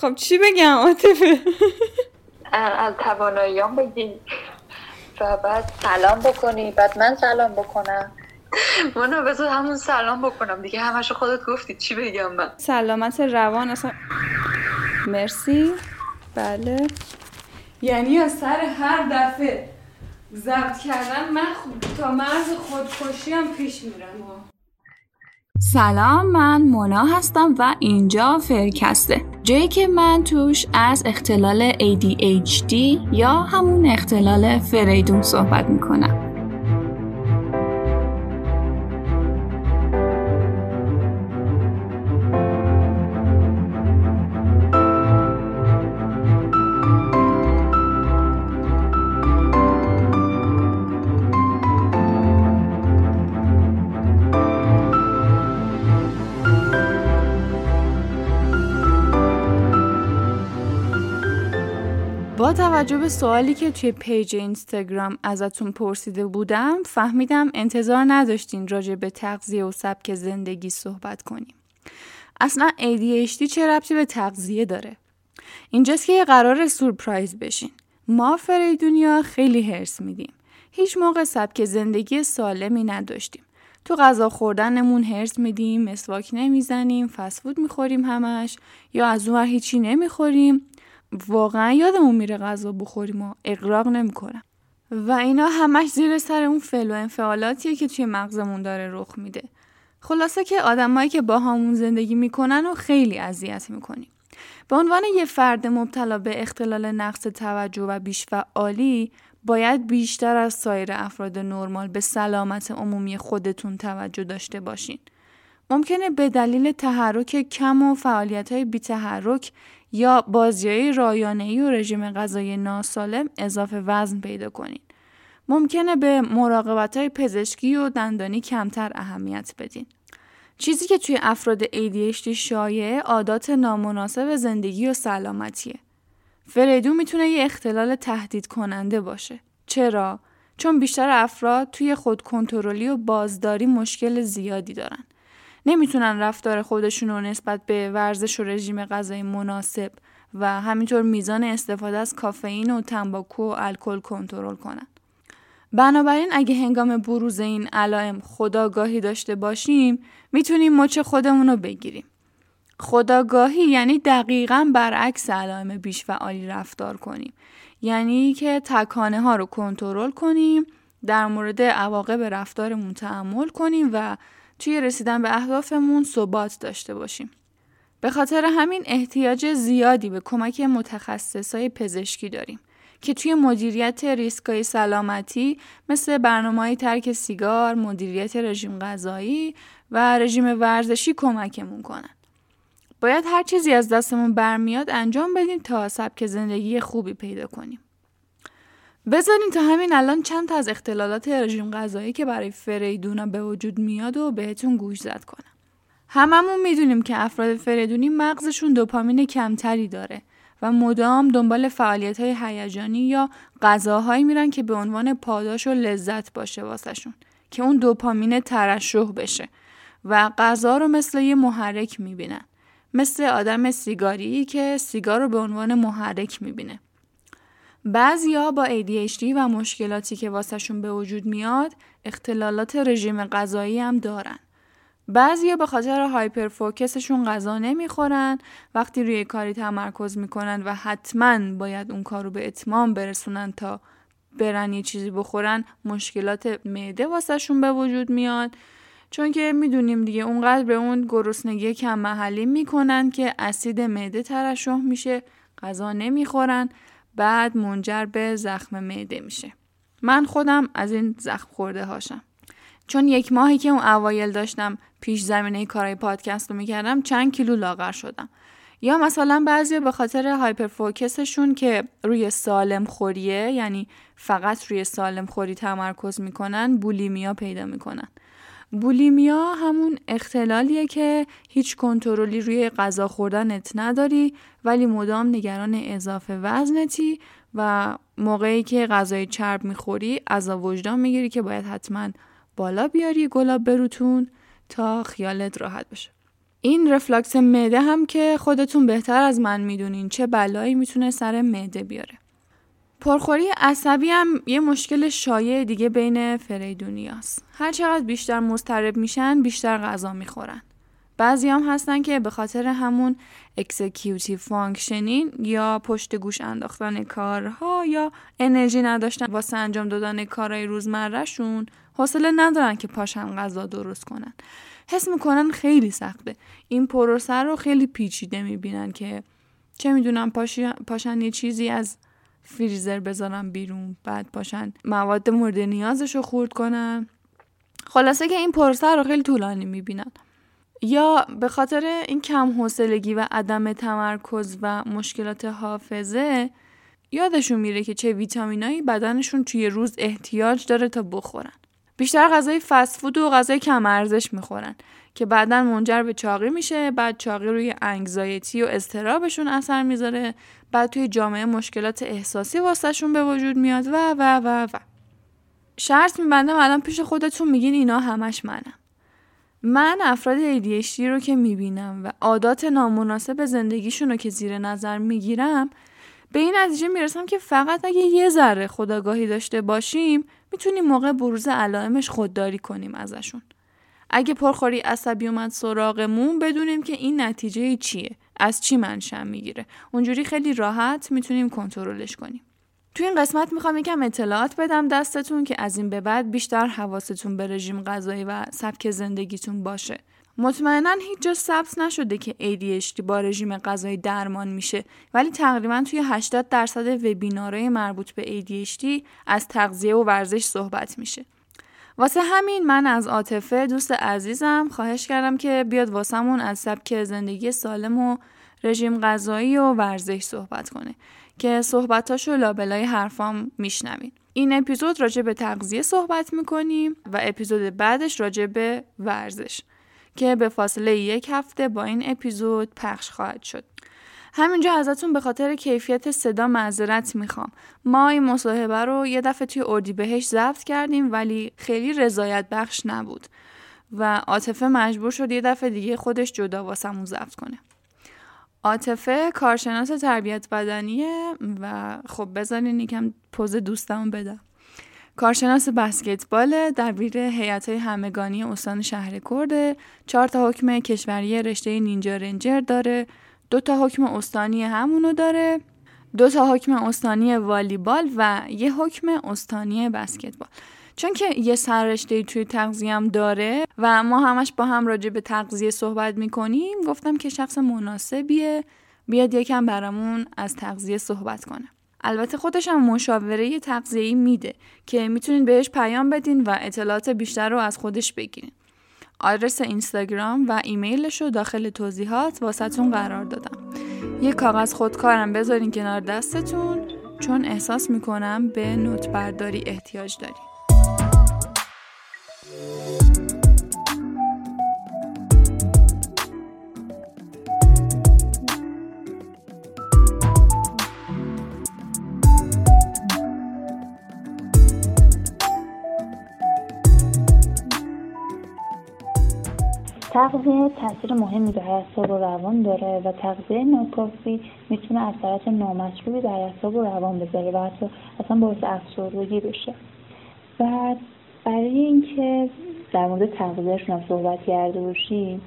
خب چی بگم عاطفه از تواناییام بگی. و بعد سلام بکنی. بعد من سلام بکنم. مونا بذار همون سلام بکنم. دیگه همشو خودت گفتی. چی بگم من؟ سلامت روان. اصلا مرسی. بله. یعنی از سر هر دفعه ضبط کردن من تا مرز خودکشی هم پیش میرم. سلام من مونا هستم و اینجا فرکسته. جایی که من توش از اختلال ADHD یا همون اختلال فریدون صحبت می‌کنم. توجه به سوالی که توی پیج اینستاگرام ازتون پرسیده بودم فهمیدم انتظار نداشتین راجع به تغذیه و سبک زندگی صحبت کنیم. اصلا ADHD چه ربطی به تغذیه داره؟ اینجاست که یه قرار سورپرایز بشین. ما دنیا خیلی هرس میدیم. هیچ موقع سبک زندگی سالمی نداشتیم. تو غذا خوردنمون هرس میدیم، مسواک نمی‌زنیم، فسفود می‌خوریم همش یا از اون هیچی نمی‌خوریم واقعا یادمون میره غذا بخوریم و اقراق نمی‌کنم. و اینا همش زیر سر اون فعل و انفعالاتیه که توی مغزمون داره رخ میده. خلاصه که آدمایی که با همون زندگی می‌کنن و خیلی اذیت می‌کنیم. به عنوان یه فرد مبتلا به اختلال نقص توجه و بیشفعالی باید بیشتر از سایر افراد نرمال به سلامت عمومی خودتون توجه داشته باشین. ممکنه به دلیل تحرک کم و فعالیت های بی یا بازیای رایانه‌ای و رژیم غذایی ناسالم اضافه وزن پیدا کنید. ممکنه به مراقبت های پزشکی و دندانی کمتر اهمیت بدین. چیزی که توی افراد ADHD شایع عادات نامناسب زندگی و سلامتیه. فریدون می‌تونه یه اختلال تهدید کننده باشه. چرا؟ چون بیشتر افراد توی خود کنترلی و بازداری مشکل زیادی دارن. نمی‌تونن رفتار خودشون رو نسبت به ورزش و رژیم غذایی مناسب و همینطور میزان استفاده از کافئین و تنباکو و الکل کنترل کنن. بنابراین اگه هنگام بروز این علائم خداگاهی داشته باشیم می‌تونیم مچ خودمون رو بگیریم. خداگاهی یعنی دقیقا برعکس علائم بیش و عالی رفتار کنیم. یعنی که تکانه ها رو کنترل کنیم در مورد عواقب رفتارمون تحمل کنیم و توی رسیدن به اهدافمون ثبات داشته باشیم. به خاطر همین احتیاج زیادی به کمک متخصصای پزشکی داریم که توی مدیریت ریسکای سلامتی مثل برنامه ترک سیگار، مدیریت رژیم غذایی و رژیم ورزشی کمکمون کنن. باید هر چیزی از دستمون برمیاد انجام بدیم تا سبک زندگی خوبی پیدا کنیم. بذارین تا همین الان چند تا از اختلالات رژیم غذایی که برای فریدون به وجود میاد و بهتون گوش زد کنم. هممون می‌دونیم که افراد فریدونی مغزشون دوپامین کمتری داره و مدام دنبال فعالیت های هیجانی یا غذاهایی میرن که به عنوان پاداش و لذت باشه واسهشون که اون دوپامین ترشح بشه و غذا رو مثل یه محرک می‌بینن مثل آدم سیگاری که سیگار رو به عنوان محرک می‌بینه بعضیا با ADHD و مشکلاتی که واسهشون به وجود میاد اختلالات رژیم غذایی هم دارن. بعضیا به خاطر هایپر فوکسشون غذا نمی‌خورن. وقتی روی کاری تمرکز می‌کنن و حتما باید اون کار رو به اتمام برسونن تا برن یه چیزی بخورن مشکلات معده واسهشون به وجود میاد. چون که می‌دونیم دیگه اونقدر به اون گرسنگی کم محلی می‌کنن که اسید معده ترشح میشه غذا نمی‌خورن. بعد منجر به زخم معده میشه. من خودم از این زخم خورده هاشم. چون یک ماهی که اون اوایل داشتم پیش زمینه کارهای پادکست رو می‌کردم چند کیلو لاغر شدم. یا مثلا بعضی به خاطر هایپر فوکسشون که روی سالم خوریه یعنی فقط روی سالم خوری تمرکز می‌کنن بولیمیا پیدا می‌کنن. بولیمیا همون اختلالیه که هیچ کنترلی روی غذا خوردنت نداری ولی مدام نگران اضافه وزنتی و موقعی که غذای چرب می‌خوری از وجدان می‌گیری که باید حتما بالا بیاری گلاب بروتون تا خیالت راحت بشه این رفلاکس معده هم که خودتون بهتر از من می‌دونین چه بلایی می‌تونه سر معده بیاره. پرخوری عصبی هم یه مشکل شایع دیگه بین فریدونیاست هر چقدر بیشتر مضطرب میشن بیشتر غذا می‌خورن. بعضی هم هستن که به خاطر همون executive functioning یا پشت گوش انداختن کارها یا انرژی نداشتن واسه انجام دادن کارهای روزمرهشون حوصله ندارن که پاشن غذا درست کنن. حس می‌کنن خیلی سخته. این پروسه رو خیلی پیچیده می‌بینن که چه می‌دونم پاشن یه چیزی از فریزر بذارن بیرون بعد پاشن مواد مورد نیازش رو خورد کنن. خلاصه که این پروسه رو خیلی طولانی می‌بینن. یا به خاطر این کم حوصلگی و عدم تمرکز و مشکلات حافظه یادشون میره که چه ویتامینایی بدنشون توی روز احتیاج داره تا بخورن. بیشتر غذای فسفود و غذای کم ارزش می‌خورن که بعدا منجر به چاقی میشه بعد چاقی روی انگزایتی و استرابشون اثر می‌ذاره بعد توی جامعه مشکلات احساسی واسهشون به وجود میاد و و و و. شرط میبندم الان پیش خودتون میگین اینا همش منم من افراد ADHD رو که می‌بینم و عادات نامناسب زندگیشون رو که زیر نظر می‌گیرم به این نتیجه می‌رسم که فقط اگه یه ذره خداگاهی داشته باشیم می‌تونیم موقع بروز علائمش خودداری کنیم ازشون. اگه پرخوری عصبی اومد سراغمون بدونیم که این نتیجه چیه از چی منشأ می‌گیره. اونجوری خیلی راحت می‌تونیم کنترلش کنیم. تو این قسمت می‌خوام یکم اطلاعات بدم دستتون که از این به بعد بیشتر حواستون به رژیم غذایی و سبک زندگیتون باشه. مطمئنا هیچ جا ثبت نشده که ADHD با رژیم غذایی درمان میشه ولی تقریبا توی 80 درصد وبینارهای مربوط به ADHD از تغذیه و ورزش صحبت میشه. واسه همین من از عاطفه دوست عزیزم خواهش کردم که بیاد واسمون از سبک زندگی سالم و رژیم غذایی و ورزش صحبت کنه که صحبتاشو لابلای حرفام میشنوین. این اپیزود راجع به تغذیه صحبت می‌کنیم و اپیزود بعدش راجع به ورزش. که به فاصله یک هفته با این اپیزود پخش خواهد شد. همینجا ازتون به خاطر کیفیت صدا معذرت می‌خوام. ما این مصاحبه رو یه دفعه توی بهش ضبط کردیم ولی خیلی رضایت بخش نبود و عاطفه مجبور شد یه دفعه دیگه خودش جدا واسمون ضبط کنه. عاطفه کارشناس تربیت بدنیه و خب بذارین یکم پوز دوستمون بدم. کارشناس بسکتبال دبیر هیئت همگانی استان شهر کرده چهار تا حکم کشوری رشته نینجا رنجر داره. دو تا حکم استانی همونو داره. دو تا حکم استانی والیبال و یه حکم استانی بسکتبال. چون که یه سررشته توی تغذیه هم داره و ما همش با هم راجع به تغذیه صحبت می‌کنیم گفتم که شخص مناسبیه. بیاد یکم برامون از تغذیه صحبت کنه. البته خودش هم مشاوره تغذیه‌ای میده که می‌تونید بهش پیام بدین و اطلاعات بیشتر رو از خودش بگیرین. آدرس اینستاگرام و ایمیلش رو داخل توضیحات واسهتون قرار دادم. یه کاغذ خودکارم بذارین کنار دستتون چون احساس می‌کنم به نوت برداری احتیاج داریم. تغذیه تاثیر مهمی بر اعصاب و روان داره و تغذیه ناکافی می‌تونه اثرات نامطلوبی بر اعصاب و روان بذاره و حتی اصلا باعث افسردگی بشه. و برای اینکه در مورد تغذیهشون هم صحبت کرده باشیم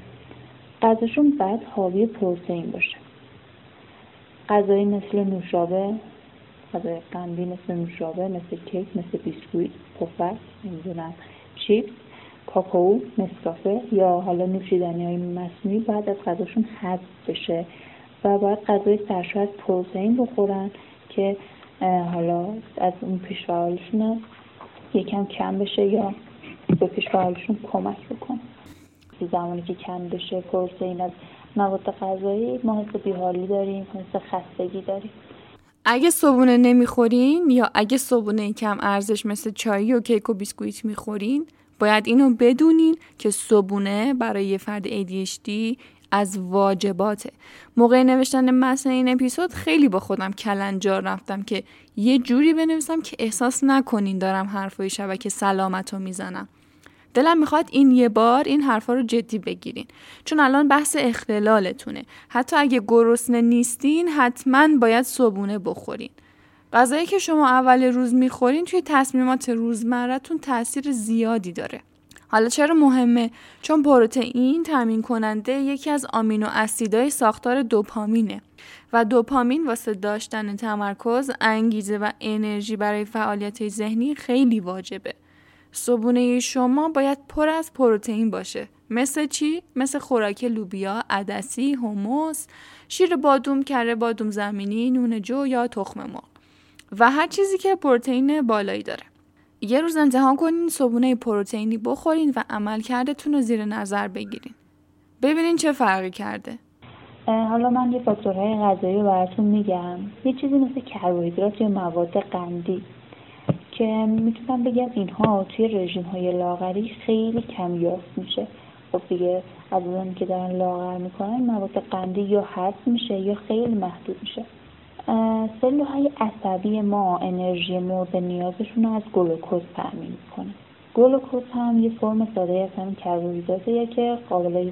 غذاشون باید حاوی پروتئین باشه. غذایی مثل نوشابه غذای قندی مثل نوشابه مثل کیک مثل بیسکویت پفک نمی‌دونم چیپس کاکائو نسکافه یا حالا نوشیدنی های مصنوعی باید از غذاشون حذف بشه و باید غذای سرشار از پروتئین بخورن که حالا از اون پیشفعالشون یکم کم بشه یا به پیشفعالشون کمک بکنه. زمانی که کم بشه پروتئین از مواد غذایی ما حس بیحالی داریم حس خستگی داریم. اگه صبونه نمی‌خورین یا اگه صبونه کم ارزش مثل چای و کیک و بیسکویت می‌خورین باید اینو بدونین که صبونه برای یه فرد ADHD از واجباته. موقع نوشتن متن این اپیزود خیلی با خودم کلنجار رفتم که یه جوری بنویسم که احساس نکنین دارم حرفای شبکه سلامت رو می‌زنم. دلم می‌خواد این یه بار این حرفا رو جدی بگیرین. چون الان بحث اختلالتونه. حتی اگه گرسنه نیستین حتما باید صبونه بخورین. غذایی که شما اول روز می‌خورین توی تصمیمات روزمرتون تاثیر زیادی داره. حالا چرا مهمه؟ چون پروتئین تامین کننده یکی از آمینو اسیدهای ساختار دوپامینه و دوپامین واسه داشتن تمرکز انگیزه و انرژی برای فعالیت ذهنی خیلی واجبه. صبونه شما باید پر از پروتئین باشه. مثل چی؟ مثل خوراک لوبیا عدسی هموس شیر بادوم کره بادوم زمینی نون جو یا تخم مرغ. و هر چیزی که پروتئین بالایی داره. یه روز امتحان کنین صبونه پروتئینی بخورین و عملکردتون رو زیر نظر بگیرین. ببینین چه فرقی کرده. حالا من یه فاکتورهای غذایی براتون میگم. یه چیزی مثل کربوهیدرات یا مواد قندی که می‌تونم بگم اینها توی رژیم های لاغری خیلی کم میشه. خب دیگه از که دارن لاغر می‌کنن مواد قندی یا حذف میشه یا خیلی محدود میشه. های عصبی ما انرژی مورد نیازشون رو از گلوکوز تأمین می‌کنه. گلوکوز هم یه فرم ساده از همین کربوهیدراتیه که قابل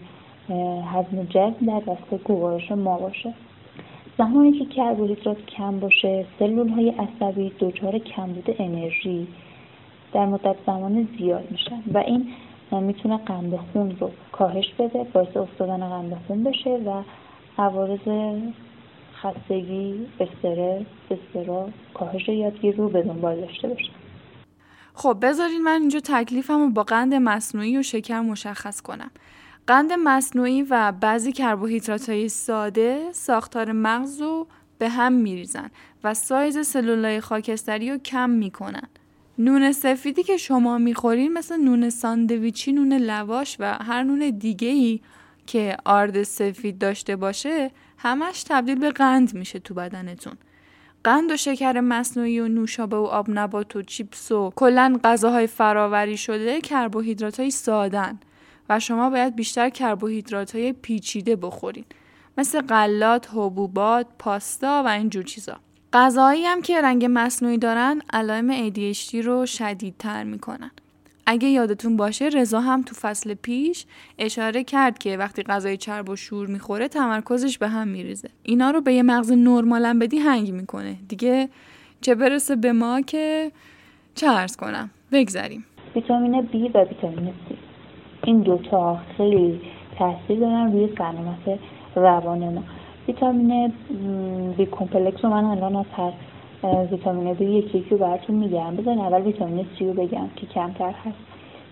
هضم جذب در دسته گوارش ما باشه. زمانی که کربوهیدرات کم باشه سلول های عصبی دچار کمبود انرژی در مدت زمان زیاد میشن و این می‌تونه قند خون رو کاهش بده باعث افتادن قند خون بشه و عوارض خستگی استرس استرا کاهش یادگیری رو به دنبال داشته باشه خب بذارین من اینجا تکلیفم رو با قند مصنوعی و شکر مشخص کنم قند مصنوعی و بعضی کربوهیدرات های ساده ساختار مغز رو به هم میریزن و سایز سلولای خاکستری رو کم می‌کنن. نون سفیدی که شما می‌خورین مثل نون ساندویچی، نون لواش و هر نون دیگه ای که آرد سفید داشته باشه همش تبدیل به قند میشه تو بدنتون. قند و شکر مصنوعی و نوشابه و آب نبات و چیپس و کلا غذاهای فراوری شده کربوهیدرات های سادن و شما باید بیشتر کربوهیدرات های پیچیده بخورین مثل غلات، حبوبات، پاستا و اینجور چیزا. غذاهایی هم که رنگ مصنوعی دارن علائم ADHD رو شدیدتر می‌کنن. اگه یادتون باشه رضا هم تو فصل پیش اشاره کرد که وقتی غذای چرب و شور می‌خوره تمرکزش به هم میریزه. اینا رو به یه مغز نرمالم بدی هنگ می‌کنه. دیگه چه برسه به ما که چه ارز کنم؟ بگذریم. ویتامین B و ویتامین C. این دوتا خیلی تاثیر دارن روی سلامت روان ما. ویتامین بی کمپلکس رو من الان از هر ویتامین بی یکی رو براتون میگم. بذارین اول ویتامین سی رو بگم که کمتر هست.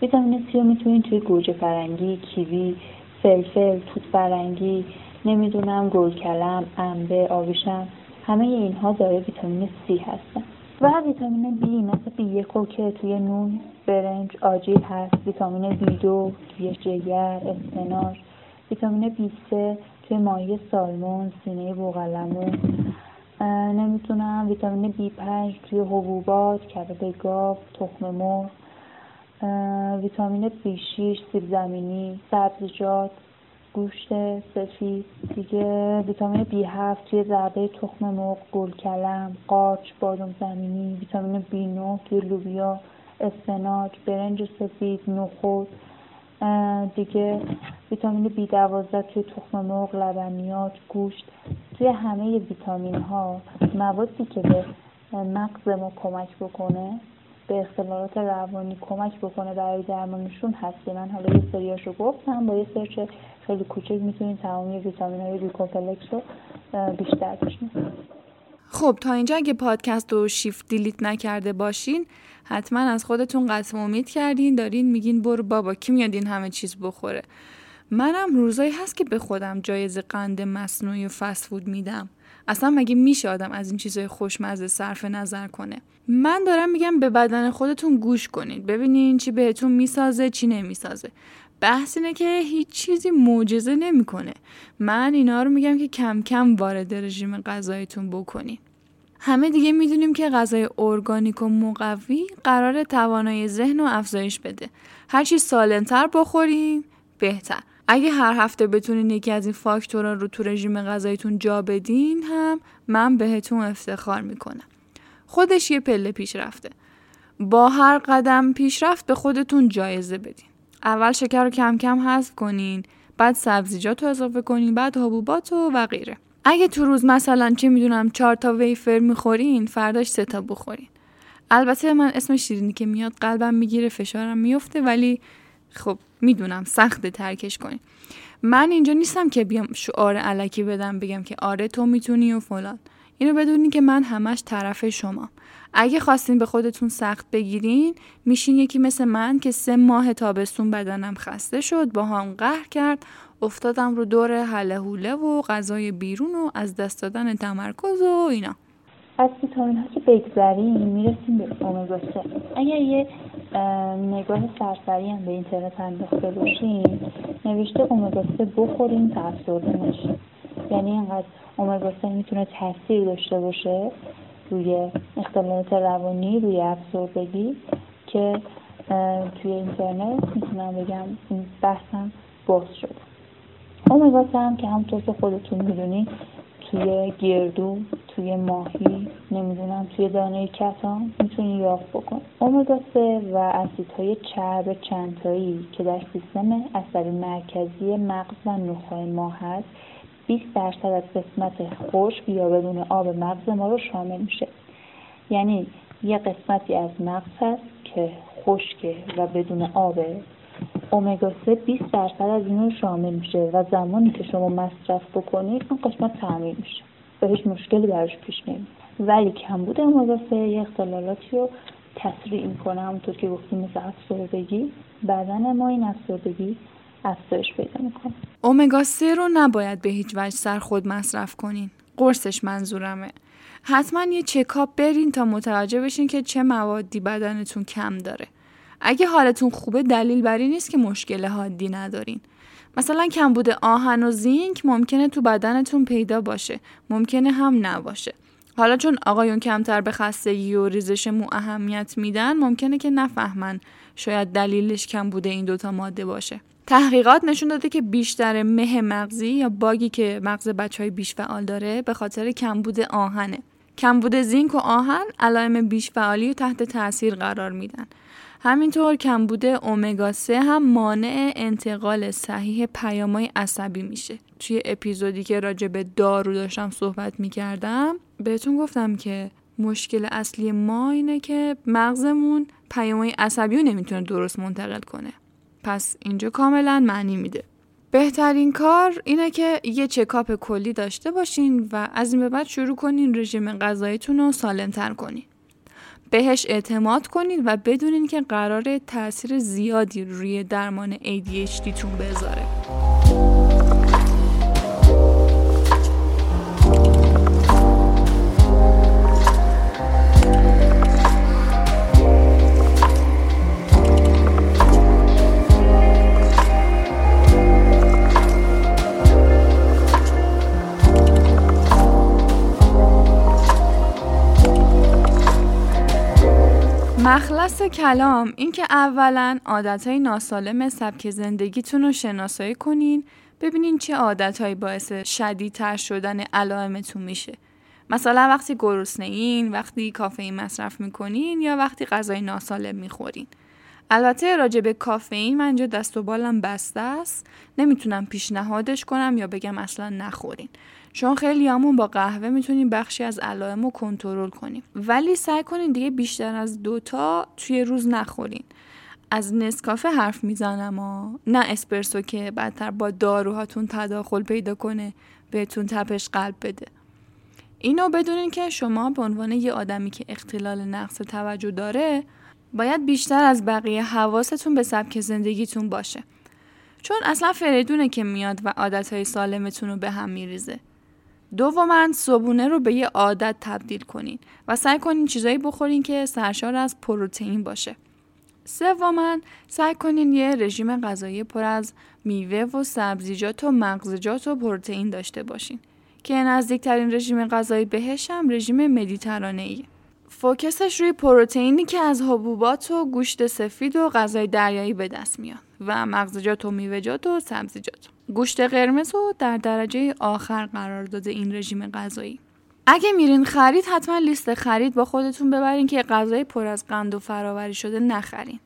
ویتامین سی رو می‌تونین توی گوجه فرنگی کیوی فلفل توت فرنگی نمی‌دونم گلکلم انبه آویشن همه اینها دارای ویتامین سی هستن و ویتامین بی مثل بی یکو که توی نون برنج آجیل هست. ویتامین بی دو توی جگر اسفناج. ویتامین بی سه توی ماهی سالمون سینه بوغلمون نمی‌تونم. ویتامین بی پنج توی حبوبات کبد گاو تخم مرغ ویتامین بی 6 سیب زمینی سبزیجات گوشت سفید. دیگه ویتامین بی هفت توی ضربه تخم مرغ گلکلم قارچ بادم زمینی ویتامین بی 9 توی لوبیا اسفناج برنج سفید نخود. دیگه ویتامین بی دوازده توی تخم مرغ لبنیات گوشت توی همه ویتامین ها موادی که به مغز ما کمک بکنه به اختلالات روانی کمک بکنه برای درمانشون هست من حالا یه سریاش رو گفتم با یه search خیلی کوچک می‌تونید تمامی ویتامین های B complex رو بیشتر بشنید خب تا اینجا اگه پادکست رو shift delete نکرده باشین حتما از خودتون قطع امید کردین دارین میگین برو بابا کی میاد این همه چیز بخوره؟ منم روزایی هست که به خودم جایز قند مصنوعی و فست فود میدم. اصلا مگه میشه آدم از این چیزهای خوشمزه صرف نظر کنه؟ من دارم میگم به بدن خودتون گوش کنید ببینین چی بهتون می‌سازه چی نمی‌سازه. بحث اینه که هیچ چیزی معجزه نمی‌کنه. من اینا رو میگم که کم کم وارد رژیم غذایتون بکنین. همه دیگه می‌دونیم که غذای ارگانیک و مقوی قرار توانایی ذهن و افزایش بده. هرچی سالمتر بخوریم بهتر. اگه هر هفته بتونین یکی از این فاکتورا رو تو رژیم غذاییتون جا بدین هم من بهتون افتخار می‌کنم. خودش یه پله پیش رفته با هر قدم پیشرفت به خودتون جایزه بدین. اول شکر رو کم کم حذف کنین بعد سبزیجات رو اضافه کنین بعد حبوبات و غیره. اگه تو روز مثلا چه می‌دونم چهار تا ویفر می‌خورین فرداش سه تا بخورین. البته من اسم شیرینی که میاد قلبم می‌گیره فشارم میفته ولی خب می‌دونم سخت ترکش کنین. من اینجا نیستم که بیام شعار علکی بدم بگم که آره تو می‌تونی و فلان. اینو بدونی که من همش طرف شما اگه خواستین به خودتون سخت بگیرین میشین یکی مثل من که سه ماه تابستون بدنم خسته شد با هم قهر کرد. افتادم رو دور حله حوله و غذای بیرون و از دست دادن تمرکز و اینا. از ویتامین ها که بگذریم می‌رسیم به اومگا اگر یه نگاه سرسری هم به اینترنت انداخته باشیم نوشته اومگا بخوریم تا افسرده نشیم یعنی اینقدر اومگا می‌تونه تاثیر داشته باشه روی اختلالات روانی روی افسردگی که توی اینترنت می‌تونم بگم این بحثم باز شده. اومگا هم که همونطور که خودتون می‌دونید توی گردو توی ماهی نمی‌دونم توی دانه کتان می‌تونی یافت بکن. اومگا 3 و اسیدهای چرب چندتایی که در سیستم عصبی مرکزی مغز و نخاع ما هست 20 درصد از قسمت خشک یا بدون آب مغز ما رو شامل میشه. یعنی یه قسمتی از مغز هست که خشکه و بدون آبه اومگا 3 20 درصد از اینو شامل میشه و زمانی که شما مصرف بکنید اون قسمت تعمیر میشه. و هیچ مشکلی براش پیش نمیاد. ولی کمبود اومگا 3 یه اختلالاتی رو تسریع می‌کنه همونطور که گفتیم مثل افسردگی. بدن ما این افسردگی افزایش پیدا می‌کنه. اومگا 3 رو نباید به هیچ وجه سر خود مصرف کنین. قرصش منظورمه. حتما یه چکاپ برین تا متوجه بشین که چه موادی بدنتون کم داره. اگه حالتون خوبه دلیل بر این نیست که مشکل حادی ندارین. مثلا کمبود آهن و زینک ممکنه تو بدنتون پیدا باشه ممکنه هم نباشه. حالا چون آقایون کمتر به خستگی و ریزش مو اهمیت میدن ممکنه که نفهمن شاید دلیلش کم بوده این دوتا ماده باشه. تحقیقات نشون داده که بیشتر مه مغزی یا باگی که مغز بچه های بیش فعال داره به خاطر کمبود آهنه. کمبود زینک و آهن علائم بیش فعالی رو تحت تاثیر قرار میدن. همینطور کمبود اومگا 3 هم مانع انتقال صحیح پیامای عصبی میشه. توی اپیزودی که راجع به دارو داشتم صحبت می‌کردم بهتون گفتم که مشکل اصلی ما اینه که مغزمون پیامای عصبی رو نمی‌تونه درست منتقل کنه. پس اینجا کاملا معنی میده. بهترین کار اینه که یه چکاپ کلی داشته باشین و از این به بعد شروع کنین رژیم غذاییتون رو سالمتر کنین. بهش اعتماد کنید و بدونین که قرار تاثیر زیادی روی درمان ADHD تون بذاره. مخلص کلام این که اولا عادتهای ناسالم سبک زندگیتون رو شناسایی کنین ببینین چه عادتهایی باعث شدیدتر شدن علائمتون میشه. مثلا وقتی گرسنه این وقتی کافئین مصرف می‌کنین یا وقتی غذای ناسالم می‌خورین. البته راجع به کافئین من دست و بالم بسته است. نمی‌تونم پیشنهادش کنم یا بگم اصلا نخورین. چون خیلی همون با قهوه می‌تونیم بخشی از علائم رو کنترل کنیم. ولی سعی کنین دیگه بیشتر از دوتا توی روز نخورین. از نسکافه حرف می‌زنم و نه اسپرسو که بدتر با داروهاتون تداخل پیدا کنه بهتون تپش قلب بده. اینو بدونین که شما به عنوان یه آدمی که اختلال نقص توجه داره باید بیشتر از بقیه حواستون به سبک زندگیتون باشه. چون اصلا فریدونه که میاد و عادتهای سالمتون رو به هم میریزه. دوما صبونه رو به یه عادت تبدیل کنین و سعی کنین چیزایی بخورین که سرشار از پروتئین باشه. سوما سعی کنین یه رژیم غذایی پر از میوه و سبزیجات و مغزجات و پروتئین داشته باشین که نزدیکترین رژیم غذایی بهش هم رژیم مدیترانه ایه. فوکسش روی پروتئینی که از حبوبات و گوشت سفید و غذای دریایی به دست میاد و مغزجات و میوه‌جات و سبزیجات. گوشت قرمز رو در درجه آخر قرار داده این رژیم غذایی. اگه میرین خرید حتما لیست خرید با خودتون ببرین که غذای پر از قند و فراوری شده نخرین.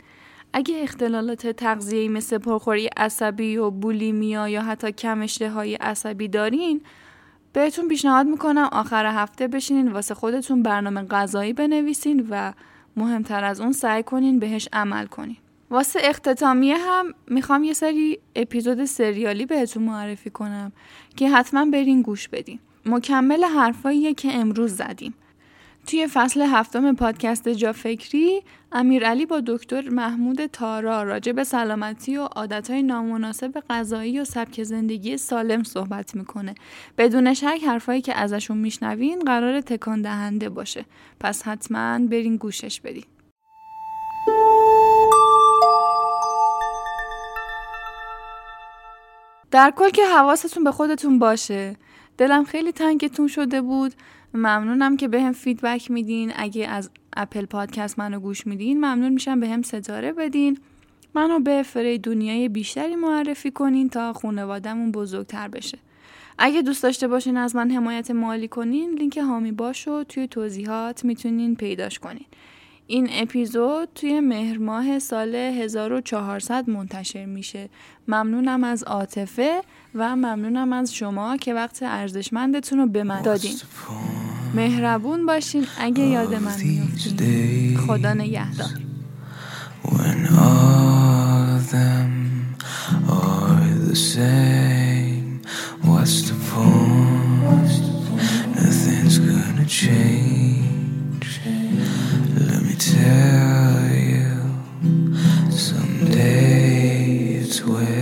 اگه اختلالات تغذیه‌ای مثل پرخوری عصبی و بولیمیا یا حتی کم اشتهای عصبی دارین بهتون پیشنهاد می‌کنم آخر هفته بشینین واسه خودتون برنامه غذایی بنویسین و مهمتر از اون سعی کنین بهش عمل کنین. واسه اختتامیه هم می‌خوام یه سری اپیزود سریالی بهتون معرفی کنم که حتما برین گوش بدین. مکمل حرفاییه که امروز زدیم. توی فصل هفتم پادکست جا فکری امیرعلی با دکتر محمود تارا راجع به سلامتی و عادتهای نامناسب غذایی و سبک زندگی سالم صحبت می‌کنه. بدون شک حرفایی که ازشون میشنوین قرار تکان دهنده باشه. پس حتما برین گوشش بدین. در کل که حواستون به خودتون باشه. دلم خیلی تنگتون شده بود. ممنونم که به هم feedback میدین. اگه از Apple Podcast منو گوش میدین ممنون میشم به هم ستاره بدین. منو به آدمای بیشتری معرفی کنین تا خانوادهمون بزرگتر بشه. اگه دوست داشته باشین از من حمایت مالی کنین لینک هامی باشو توی توضیحات می‌تونین پیداش کنین. این اپیزود توی مهر ماه سال 1400 منتشر میشه. ممنونم از عاطفه و ممنونم از شما که وقت ارزشمندتون رو به من دادین. مهربون باشین اگه یاد من خدا نگهدار. Tell you someday it's where.